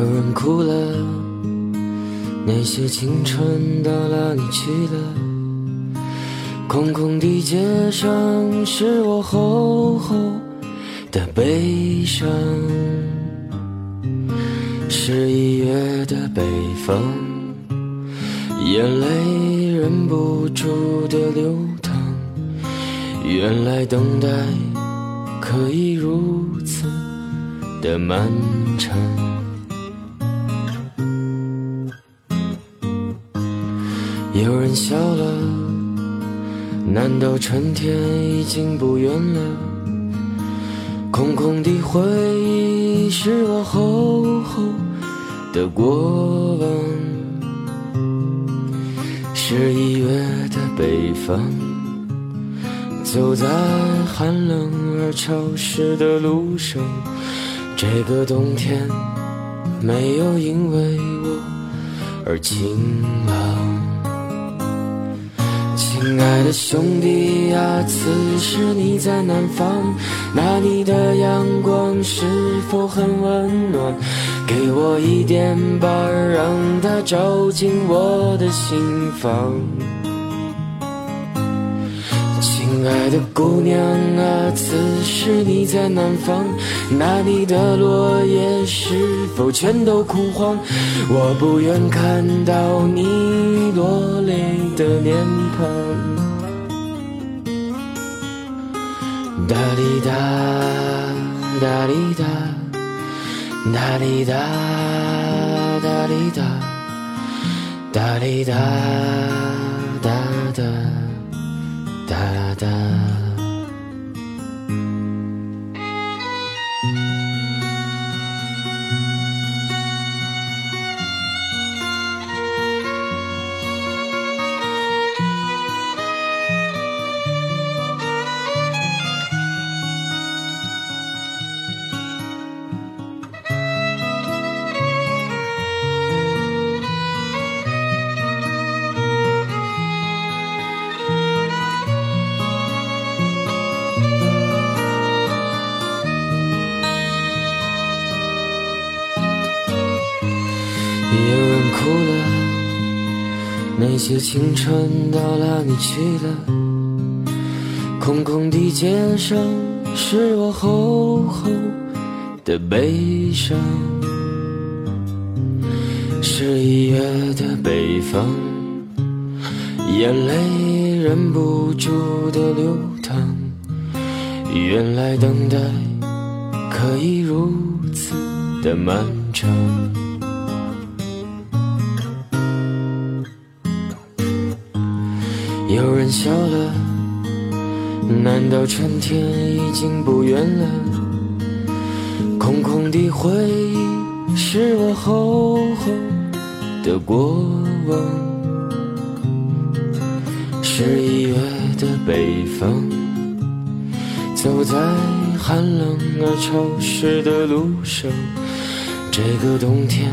有人哭了，那些青春到哪里去了？空空的街上，是我厚厚的悲伤。十一月的北方，眼泪忍不住的流淌。原来等待可以如此的漫长。有人笑了，难道春天已经不远了？空空的回忆是我厚厚的过往。十一月的北方，走在寒冷而潮湿的路上，这个冬天没有因为我而晴朗。亲爱的兄弟啊，此时你在南方，那里的阳光是否很温暖？给我一点吧，让它照进我的心房。亲爱的姑娘啊，此时你在南方，那里的落叶是否全都枯黄？我不愿看到你落泪的脸庞。哒哩哒，哒哩哒，哒哩哒，哒哩哒，哒哩哒，哒哒。哒哒。哭了，那些青春到哪里去了？空空的街上，是我厚厚的悲伤。十一月的北方，眼泪忍不住的流淌。原来等待可以如此的漫长。有人笑了，难道春天已经不远了？空空的回忆是我厚厚的过往。十一月的北方，走在寒冷而潮湿的路上，这个冬天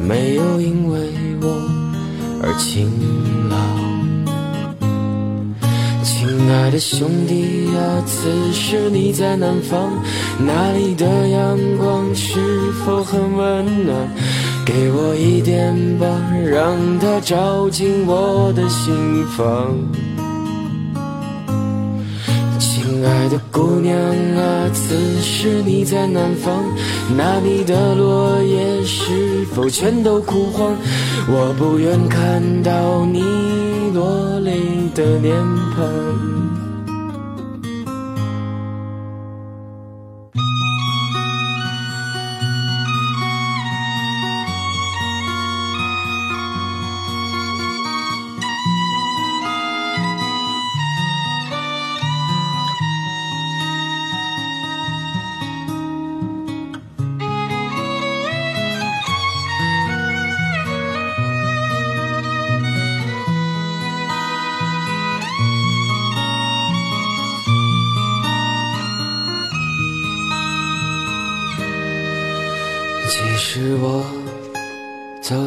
没有因为我而晴朗。亲爱的兄弟呀，此时你在南方，那里的阳光是否很温暖？给我一点吧，让它照进我的心房。亲爱的姑娘啊，此时你在南方，那里的落叶是否全都枯黄？我不愿看到你玻璃的脸盆。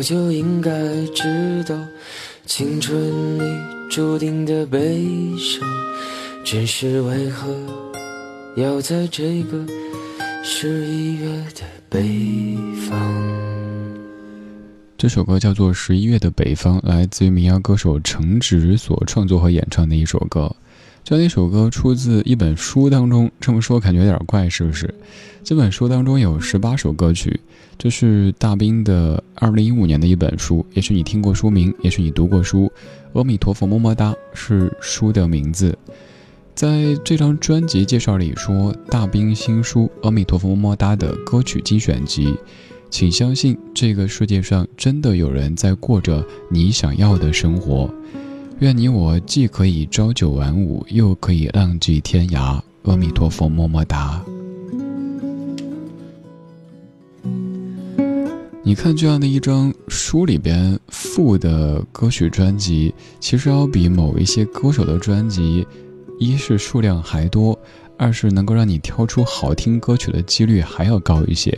早就应该知道，青春里注定的悲伤，只是为何要在这个十一月的北方？这首歌叫做《十一月的北方》，来自于民谣歌手程直所创作和演唱的一首歌。这样一首歌出自一本书当中，这么说感觉有点怪，是不是？这本书当中有十八首歌曲，这是大兵的二零一五年的一本书。也许你听过书名，也许你读过书，《阿弥陀佛么么哒》是书的名字。在这张专辑介绍里说，大兵新书《阿弥陀佛么么哒》的歌曲精选集，请相信这个世界上真的有人在过着你想要的生活。愿你我既可以朝九晚五，又可以浪迹天涯。阿弥陀佛，么么哒。你看这样的一张书里边附的歌曲专辑，其实要比某一些歌手的专辑，一是数量还多，二是能够让你挑出好听歌曲的几率还要高一些。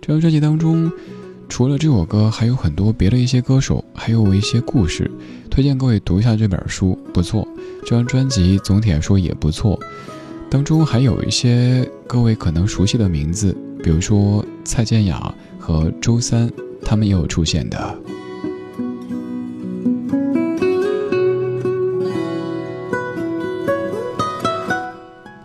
这张专辑当中。除了这首歌，还有很多别的一些歌手，还有一些故事，推荐各位读一下这本书，不错。这张专辑总体来说也不错，当中还有一些各位可能熟悉的名字，比如说蔡健雅和周三，他们也有出现的。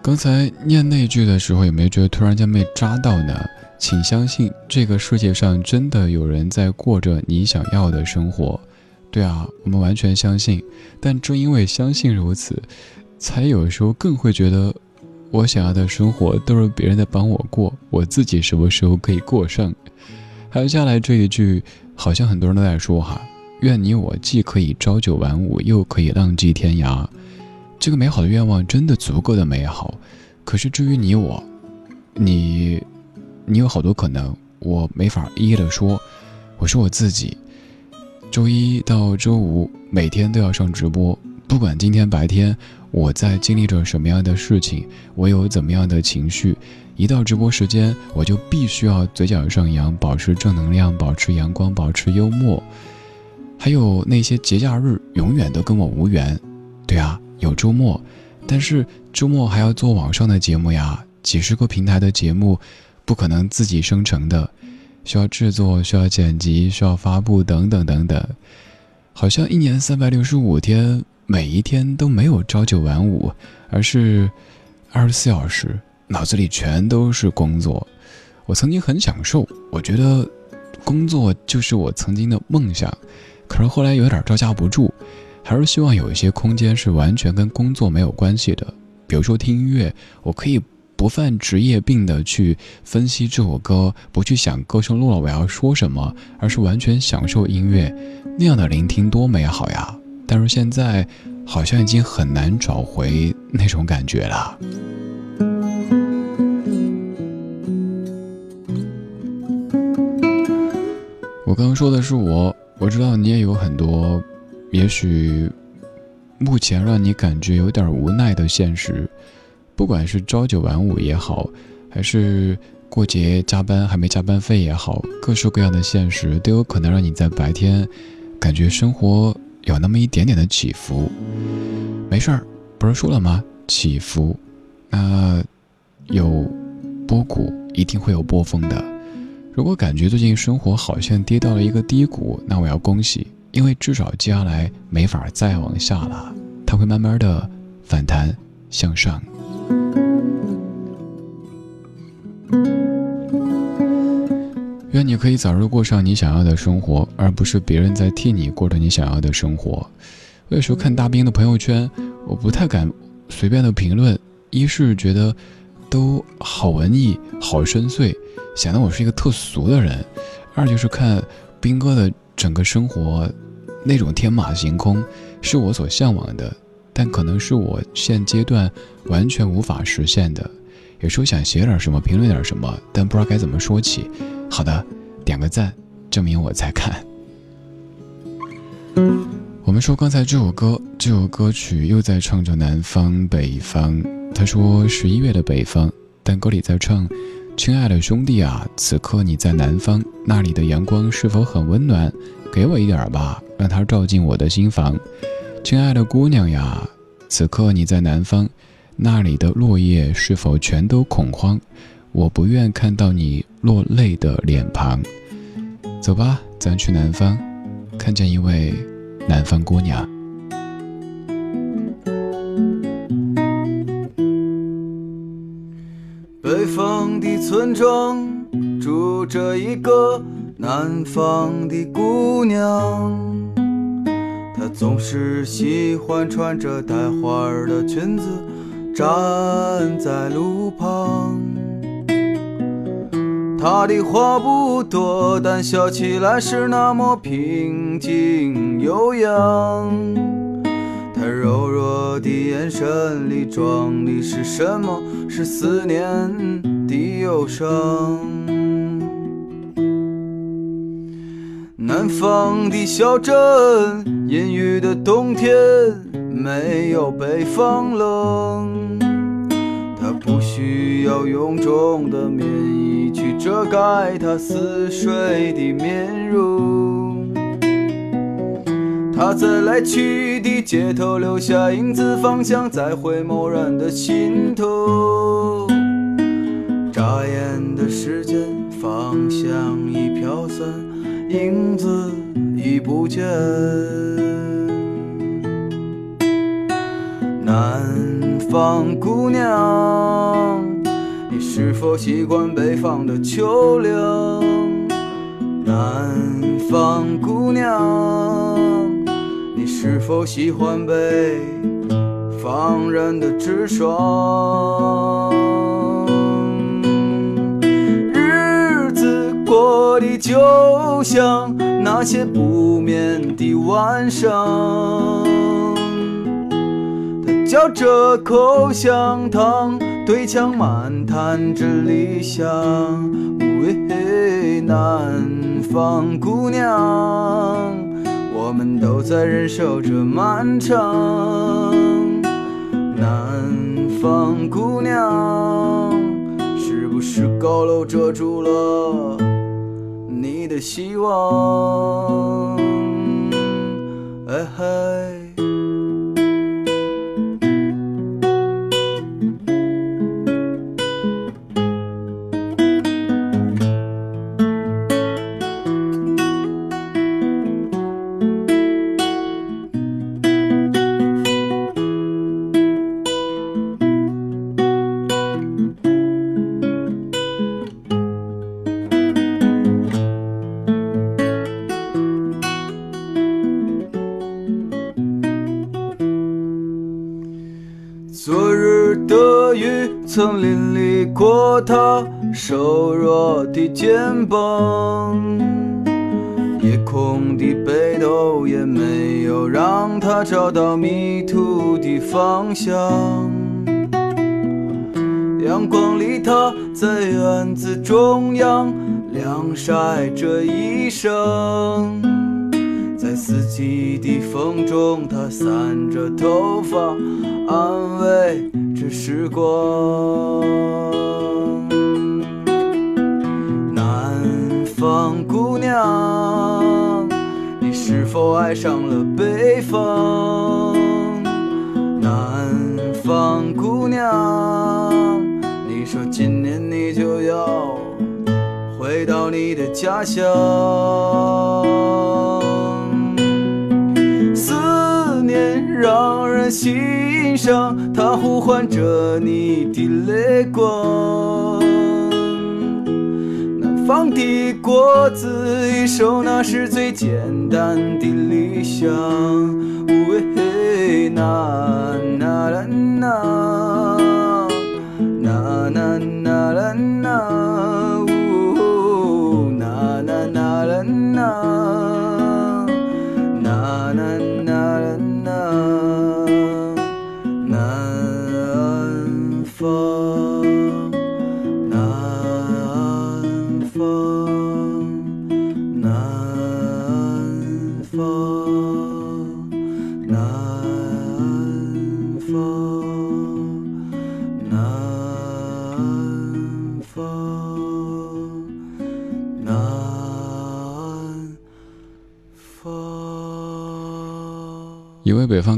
刚才念那句的时候，有没有觉得突然间被扎到呢？请相信，这个世界上真的有人在过着你想要的生活。对啊，我们完全相信。但正因为相信如此，才有时候更会觉得，我想要的生活都是别人在帮我过，我自己什么时候可以过上？还有下来这一句，好像很多人都在说哈：愿你我既可以朝九晚五，又可以浪迹天涯。这个美好的愿望真的足够的美好。可是至于你我，你。你有好多可能，我没法一一的说。我说我自己，周一到周五每天都要上直播，不管今天白天我在经历着什么样的事情，我有怎么样的情绪，一到直播时间，我就必须要嘴角上扬，保持正能量，保持阳光，保持幽默。还有那些节假日，永远都跟我无缘。对啊，有周末，但是周末还要做网上的节目呀，几十个平台的节目。不可能自己生成的，需要制作，需要剪辑，需要发布，等等等等。好像一年三百六十五天，每一天都没有朝九晚五，而是二十四小时，脑子里全都是工作。我曾经很享受，我觉得工作就是我曾经的梦想。可是后来有点招架不住，还是希望有一些空间是完全跟工作没有关系的，比如说听音乐，我可以。不犯职业病的去分析这首歌，不去想歌声录了我要说什么，而是完全享受音乐，那样的聆听多美好呀！但是现在好像已经很难找回那种感觉了。我刚刚说的是我，我知道你也有很多，也许目前让你感觉有点无奈的现实。不管是朝九晚五也好，还是过节加班还没加班费也好，各式各样的现实都有可能让你在白天感觉生活有那么一点点的起伏。没事儿，不是说了吗？起伏，那有波谷，一定会有波峰的。如果感觉最近生活好像跌到了一个低谷，那我要恭喜，因为至少接下来没法再往下了，它会慢慢的反弹向上。你可以早日过上你想要的生活，而不是别人在替你过着你想要的生活。我有时候看大兵的朋友圈，我不太敢随便的评论，一是觉得都好文艺、好深邃，显得我是一个特俗的人；二就是看兵哥的整个生活，那种天马行空，是我所向往的，但可能是我现阶段完全无法实现的。有时候想写点什么，评论点什么，但不知道该怎么说起。好的，点个赞，证明我在看。我们说刚才这首歌，这首歌曲又在唱着南方北方。他说十一月的北方，但歌里在唱：“亲爱的兄弟啊，此刻你在南方，那里的阳光是否很温暖？给我一点儿吧，让它照进我的心房。亲爱的姑娘呀，此刻你在南方。”那里的落叶是否全都恐慌？我不愿看到你落泪的脸庞。走吧，咱去南方，看见一位南方姑娘。北方的村庄住着一个南方的姑娘，她总是喜欢穿着带花儿的裙子。站在路旁，他的话不多，但笑起来是那么平静悠扬。他柔弱的眼神里装的是什么？是思念的忧伤。南方的小镇，阴雨的冬天，没有北方冷。他不需要臃肿的棉衣遮盖他似水的面容。他在来去的街头留下影子，方向在回眸人的心头。眨眼的时间，方向已飘散，影子已不见。南。方姑娘，是否习惯北方的秋凉？南方姑娘，你是否喜欢北方人的直爽？日子过得就像那些不眠的晚上。嚼着口香糖，对墙漫谈着理想。喂，南方姑娘，我们都在忍受着漫长。南方姑娘，是不是高楼遮住了你的希望？哎嗨。曾淋漓过他瘦弱的肩膀，夜空的北斗也没有让他找到迷途的方向。阳光里，他在院子中央晾晒着衣裳，在四季的风中，他散着头发，安慰。时光，南方姑娘，你是否爱上了北方？南方姑娘，你说今年你就要回到你的家乡。让人欣赏，它呼唤着你的泪光。南方的果子一熟，那是最简单的理想。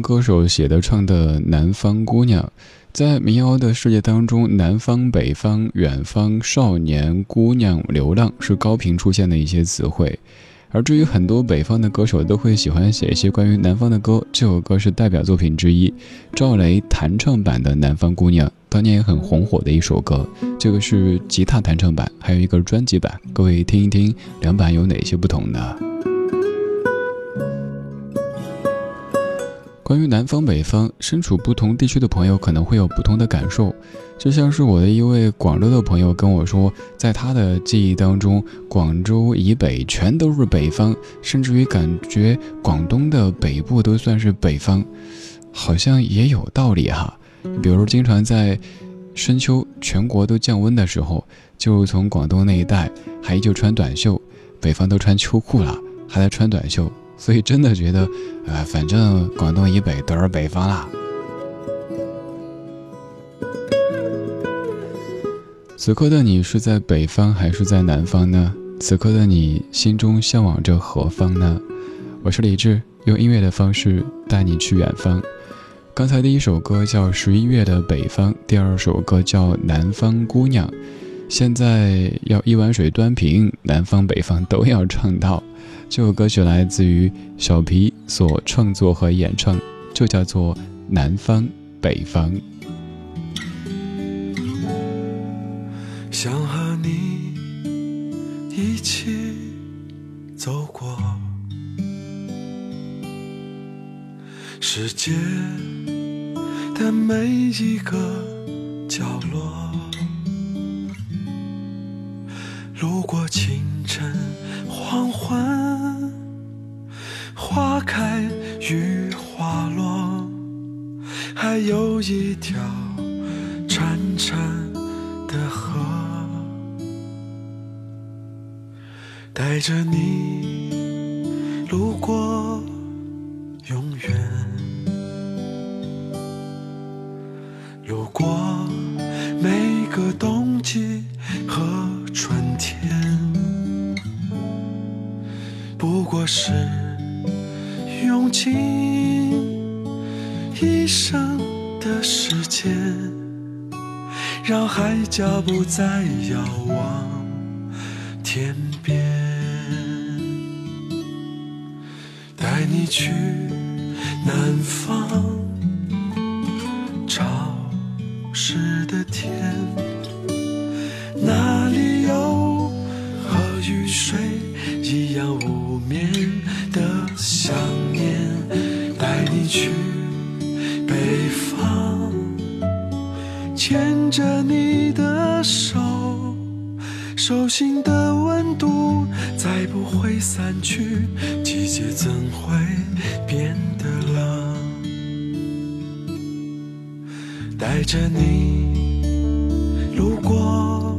歌手写的唱的《南方姑娘》，在民谣的世界当中，南方、北方、远方、少年、姑娘、流浪是高频出现的一些词汇。而至于很多北方的歌手都会喜欢写一些关于南方的歌，这首歌是代表作品之一，赵雷弹唱版的《南方姑娘》，当年也很红火的一首歌。这个是吉他弹唱版，还有一个专辑版，各位听一听，两版有哪些不同呢？关于南方北方，身处不同地区的朋友可能会有不同的感受。就像是我的一位广州的朋友跟我说，在他的记忆当中，广州以北全都是北方，甚至于感觉广东的北部都算是北方，好像也有道理哈。比如经常在深秋全国都降温的时候，就从广东那一带还依旧穿短袖，北方都穿秋裤了，还在穿短袖。所以真的觉得，呃，反正广东以北都是北方啦。此刻的你是在北方还是在南方呢？此刻的你心中向往着何方呢？我是李志，用音乐的方式带你去远方。刚才第一首歌叫《十一月的北方》，第二首歌叫《南方姑娘》，现在要一碗水端平，南方北方都要唱到。这首歌曲来自于小皮所创作和演唱，就叫做《南方北方》。想和你一起走过世界的每一个角落，路过清晨黄昏，花开与花落，还有一条潺潺的河，带着你路过永远，路过是用尽一生的时间。让海角不再遥望天边，带你去南方牵着你的手，手心的温度再不会散去，季节怎会变得冷？带着你路过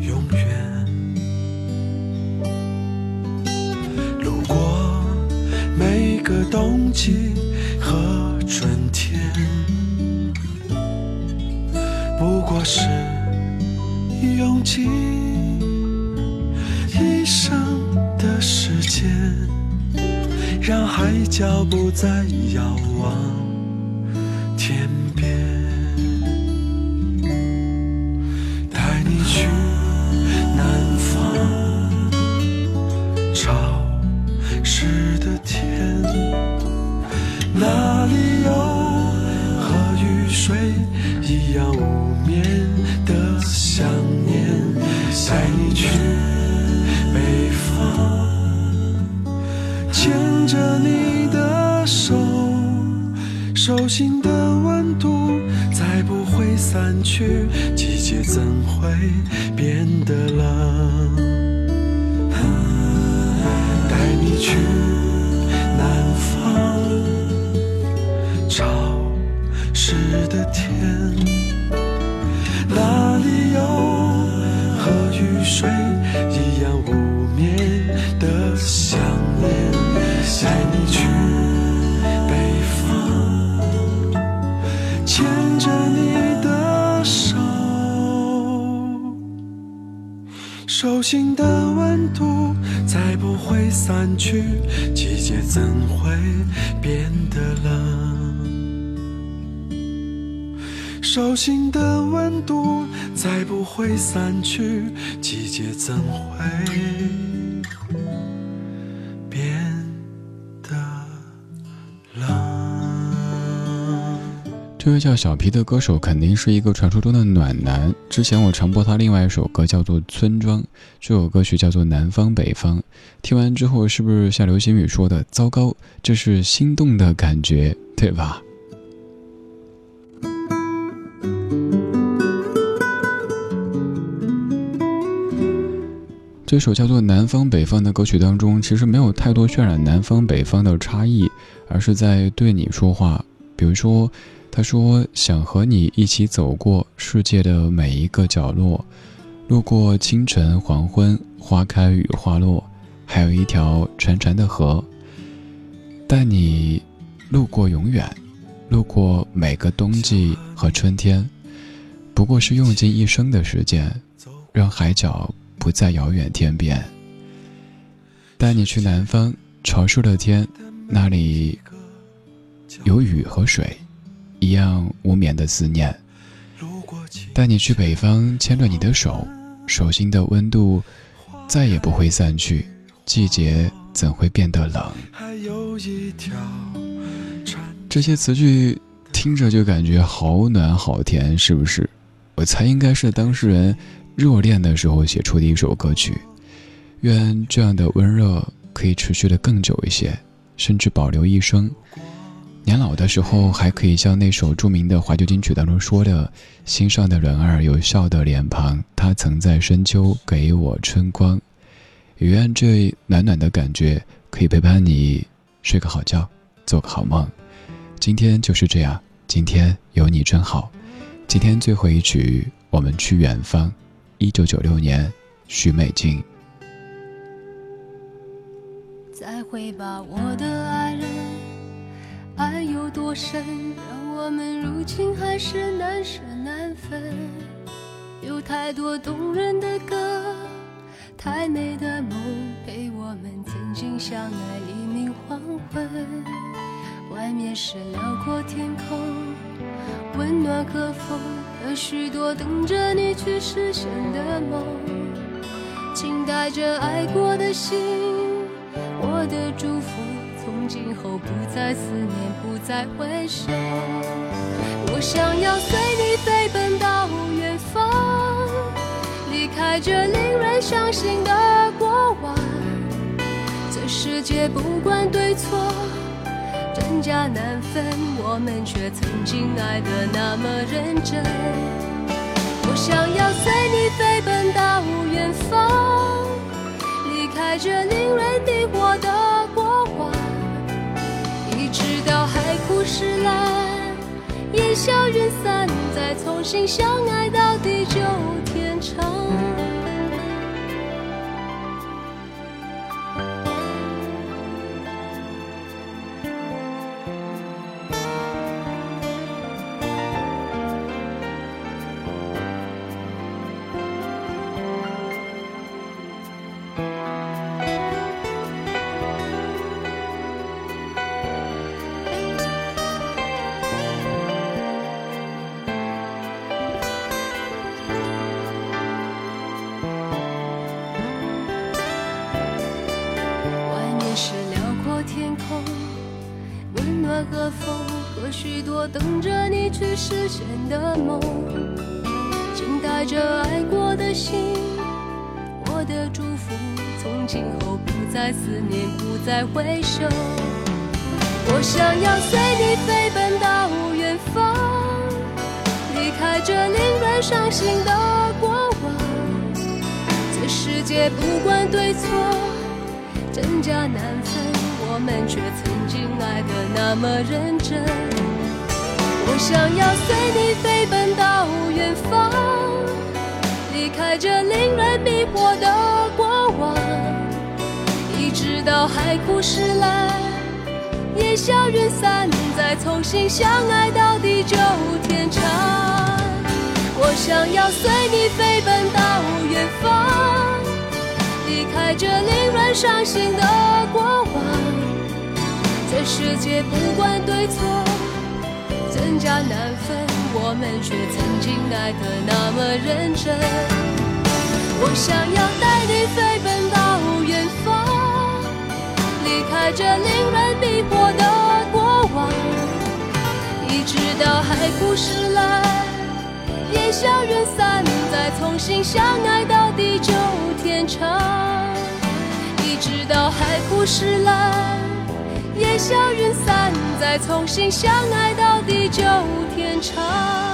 永远，路过每个冬季和春天。是用尽一生的时间，让海角不再遥望。世界怎会变得冷？带你去南方，潮湿的天，手心的温度再不会散去，季节怎会变得冷？手心的温度再不会散去，季节怎会？这位叫小皮的歌手肯定是一个传说中的暖男。之前我常播他另外一首歌，叫做《村庄》，这首歌曲叫做《南方北方》。听完之后，是不是像流星雨说的，糟糕，这是心动的感觉，对吧？这首叫做《南方北方》的歌曲当中，其实没有太多渲染南方北方的差异，而是在对你说话，比如说。他说：“想和你一起走过世界的每一个角落，路过清晨、黄昏、花开与花落，还有一条潺潺的河。带你路过永远，路过每个冬季和春天，不过是用尽一生的时间，让海角不再遥远天边。带你去南方，潮湿的天，那里有雨和水。”一样无眠的思念，带你去北方，牵着你的手，手心的温度再也不会散去，季节怎会变得冷？这些词句听着就感觉好暖好甜，是不是？我猜应该是当事人热恋的时候写出的一首歌曲。愿这样的温热可以持续的更久一些，甚至保留一生。年老的时候，还可以像那首著名的怀旧金曲当中说的：“心上的人儿有笑的脸庞，他曾在深秋给我春光。”也愿这暖暖的感觉可以陪伴你睡个好觉，做个好梦。今天就是这样，今天有你真好。今天最后一曲，我们去远方。一九九六年，许美静。再会吧，我的爱。爱有多深，让我们如今还是难舍难分。有太多动人的歌，太美的梦，陪我们曾经相爱黎明黄昏。外面是辽阔天空，温暖和风，和许多等着你去实现的梦。请带着爱过的心，我的祝福。从今后不再思念，再回首。我想要随你飞奔到远方，离开这令人伤心的过往。这世界不管对错，真假难分，我们却曾经爱得那么认真。我想要随你飞奔到远方，离开这令人迷惑的。云散，再重新相爱到地久天长。前的梦，请带着爱过的心，我的祝福，从今后不再思念，不再回首。我想要随你飞奔到远方，离开这令人伤心的过往。这世界不管对错，真假难分，我们却曾经爱得那么认真。我想要随你飞奔到远方，离开这令人迷惑的过往，一直到海枯石烂。烟消云散，再重新相爱到地久天长。我想要随你飞奔到远方，离开这令人伤心的过往。这世界不管对错，真假难分，我们却曾经爱得那么认真。我想要带你飞奔到远方。离开这令人迷惑的过往，一直到海枯石烂，烟消云散，再重新相爱到地久天长。一直到海枯石烂，烟消云散，再重新相爱到地久天长。